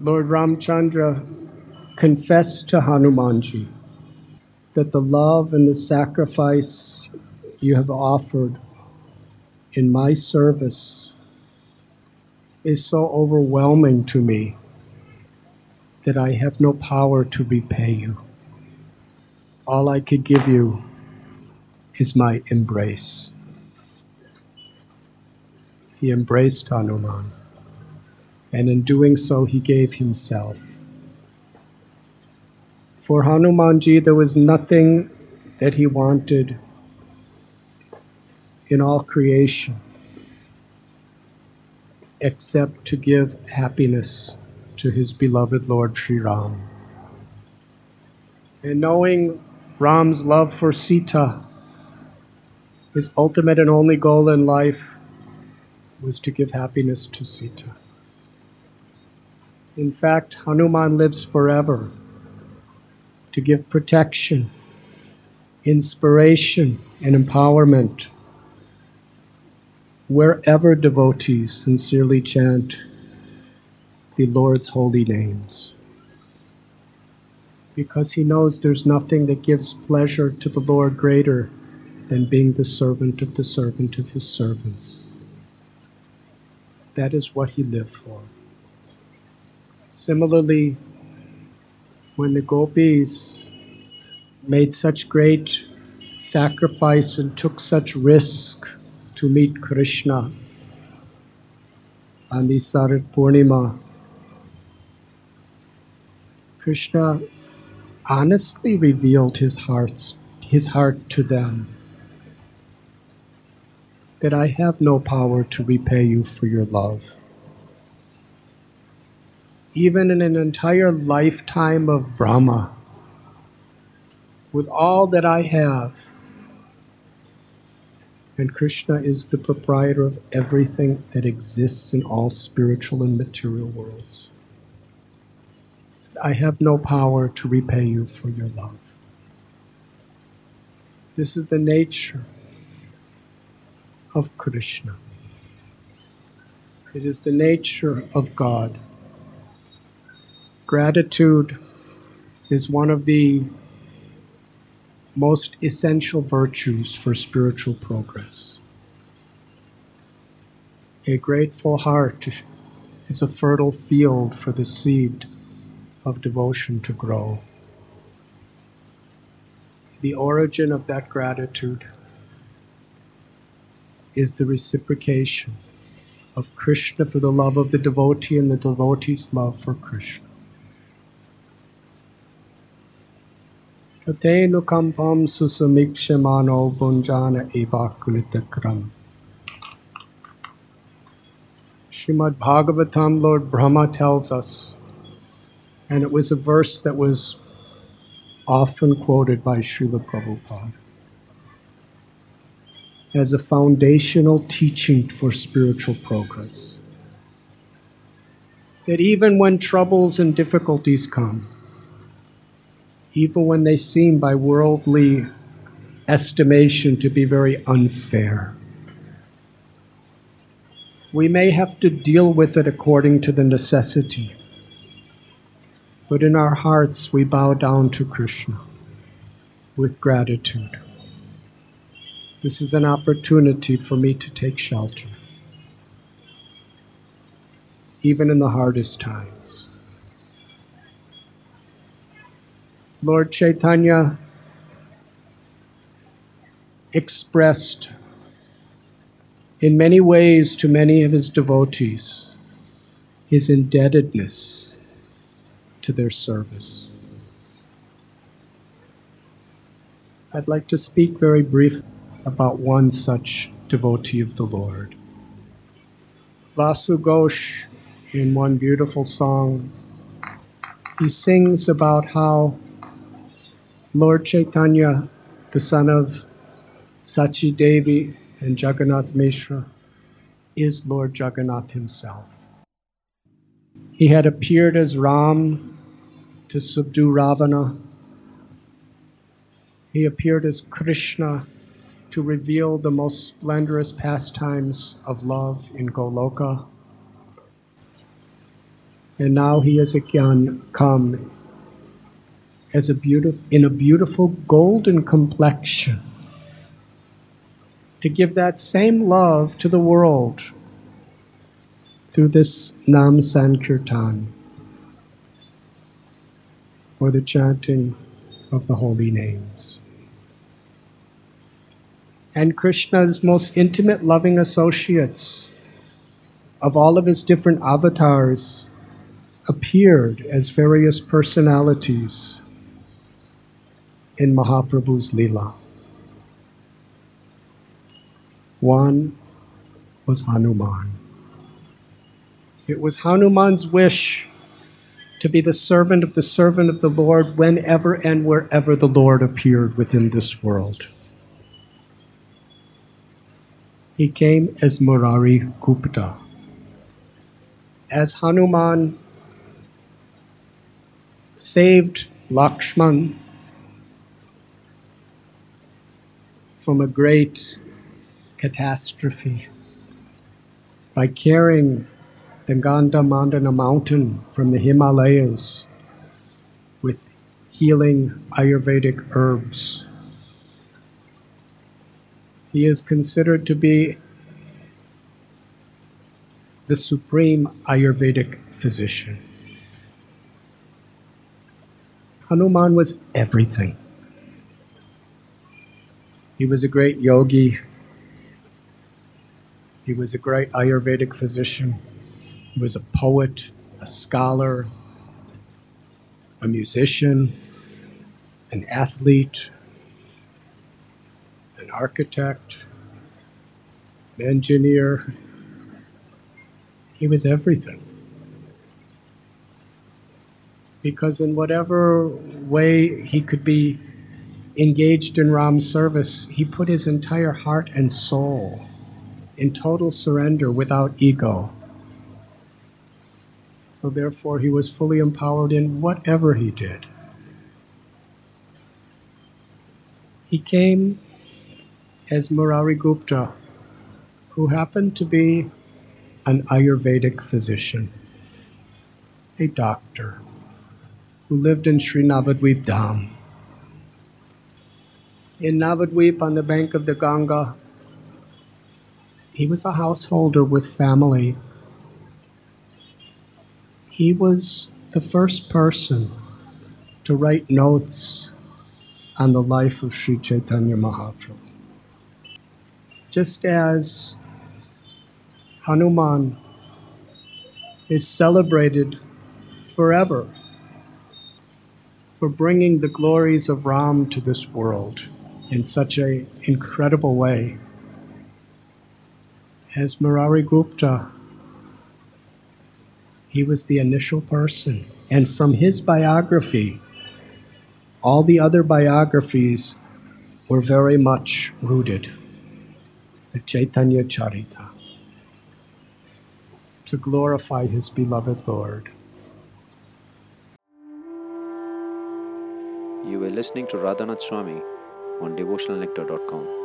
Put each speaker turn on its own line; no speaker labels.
Lord Ramchandra confessed to Hanumanji that the love and the sacrifice you have offered in my service is so overwhelming to me that I have no power to repay you. All I could give you is my embrace. He embraced Hanuman, and in doing so, he gave himself. For Hanumanji, there was nothing that he wanted in all creation except to give happiness to his beloved Lord Sri Ram. And knowing Ram's love for Sita, his ultimate and only goal in life was to give happiness to Sita. In fact, Hanuman lives forever to give protection, inspiration, and empowerment wherever devotees sincerely chant the Lord's holy names. Because he knows there's nothing that gives pleasure to the Lord greater than being the servant of the servant of his servants. That is what he lived for. Similarly, when the gopis made such great sacrifice and took such risk to meet Krishna on the Sarat Purnima, Krishna honestly revealed his hearts, his heart to them. That I have no power to repay you for your love. Even in an entire lifetime of Brahma, with all that I have, and Krishna is the proprietor of everything that exists in all spiritual and material worlds. I have no power to repay you for your love. This is the nature of Krishna. It is the nature of God. Gratitude is one of the most essential virtues for spiritual progress. A grateful heart is a fertile field for the seed of devotion to grow. The origin of that gratitude is the reciprocation of Krishna for the love of the devotee and the devotee's love for Krishna. Tatenukampam susamikshemano bunjana evakulitakram. Srimad Bhagavatam, Lord Brahma tells us and it was a verse that was often quoted by Srila Prabhupada as a foundational teaching for spiritual progress. That even when troubles and difficulties come, even when they seem by worldly estimation to be very unfair, we may have to deal with it according to the necessity but in our hearts we bow down to Krishna with gratitude. This is an opportunity for me to take shelter, even in the hardest times. Lord Chaitanya expressed in many ways to many of his devotees his indebtedness to their service. I'd like to speak very briefly about one such devotee of the Lord. Vasu Ghosh, in one beautiful song, he sings about how Lord Chaitanya, the son of Sachi Devi and Jagannath Mishra, is Lord Jagannath himself. He had appeared as Ram to subdue Ravana. He appeared as Krishna to reveal the most splendorous pastimes of love in Goloka. And now he has again come as a beautiful, in a beautiful golden complexion to give that same love to the world through this Nam Sankirtan or the chanting of the holy names. And Krishna's most intimate loving associates of all of his different avatars appeared as various personalities in Mahaprabhu's Leela. One was Hanuman. It was Hanuman's wish to be the servant of the servant of the Lord whenever and wherever the Lord appeared within this world. He came as Murari Gupta. As Hanuman saved Lakshman from a great catastrophe by carrying the Gandhamadana mountain from the Himalayas with healing Ayurvedic herbs. He is considered to be the supreme Ayurvedic physician. Hanuman was everything. He was a great yogi. He was a great Ayurvedic physician. He was a poet, a scholar, a musician, an athlete, an architect, an engineer. He was everything. Because, in whatever way he could be engaged in Ram's service, he put his entire heart and soul in total surrender without ego. So therefore, he was fully empowered in whatever he did. He came as Murari Gupta, who happened to be an Ayurvedic physician, a doctor, who lived in Sri Navadvip Dham. In Navadvip on the bank of the Ganga, he was a householder with family. He was the first person to write notes on the life of Sri Chaitanya Mahaprabhu. Just as Hanuman is celebrated forever for bringing the glories of Ram to this world in such an incredible way, as Murari Gupta he was the initial person. And from his biography, all the other biographies were very much rooted. The Chaitanya Charita. To glorify his beloved Lord.
You were listening to Radhanath Swami on devotionalnectar.com.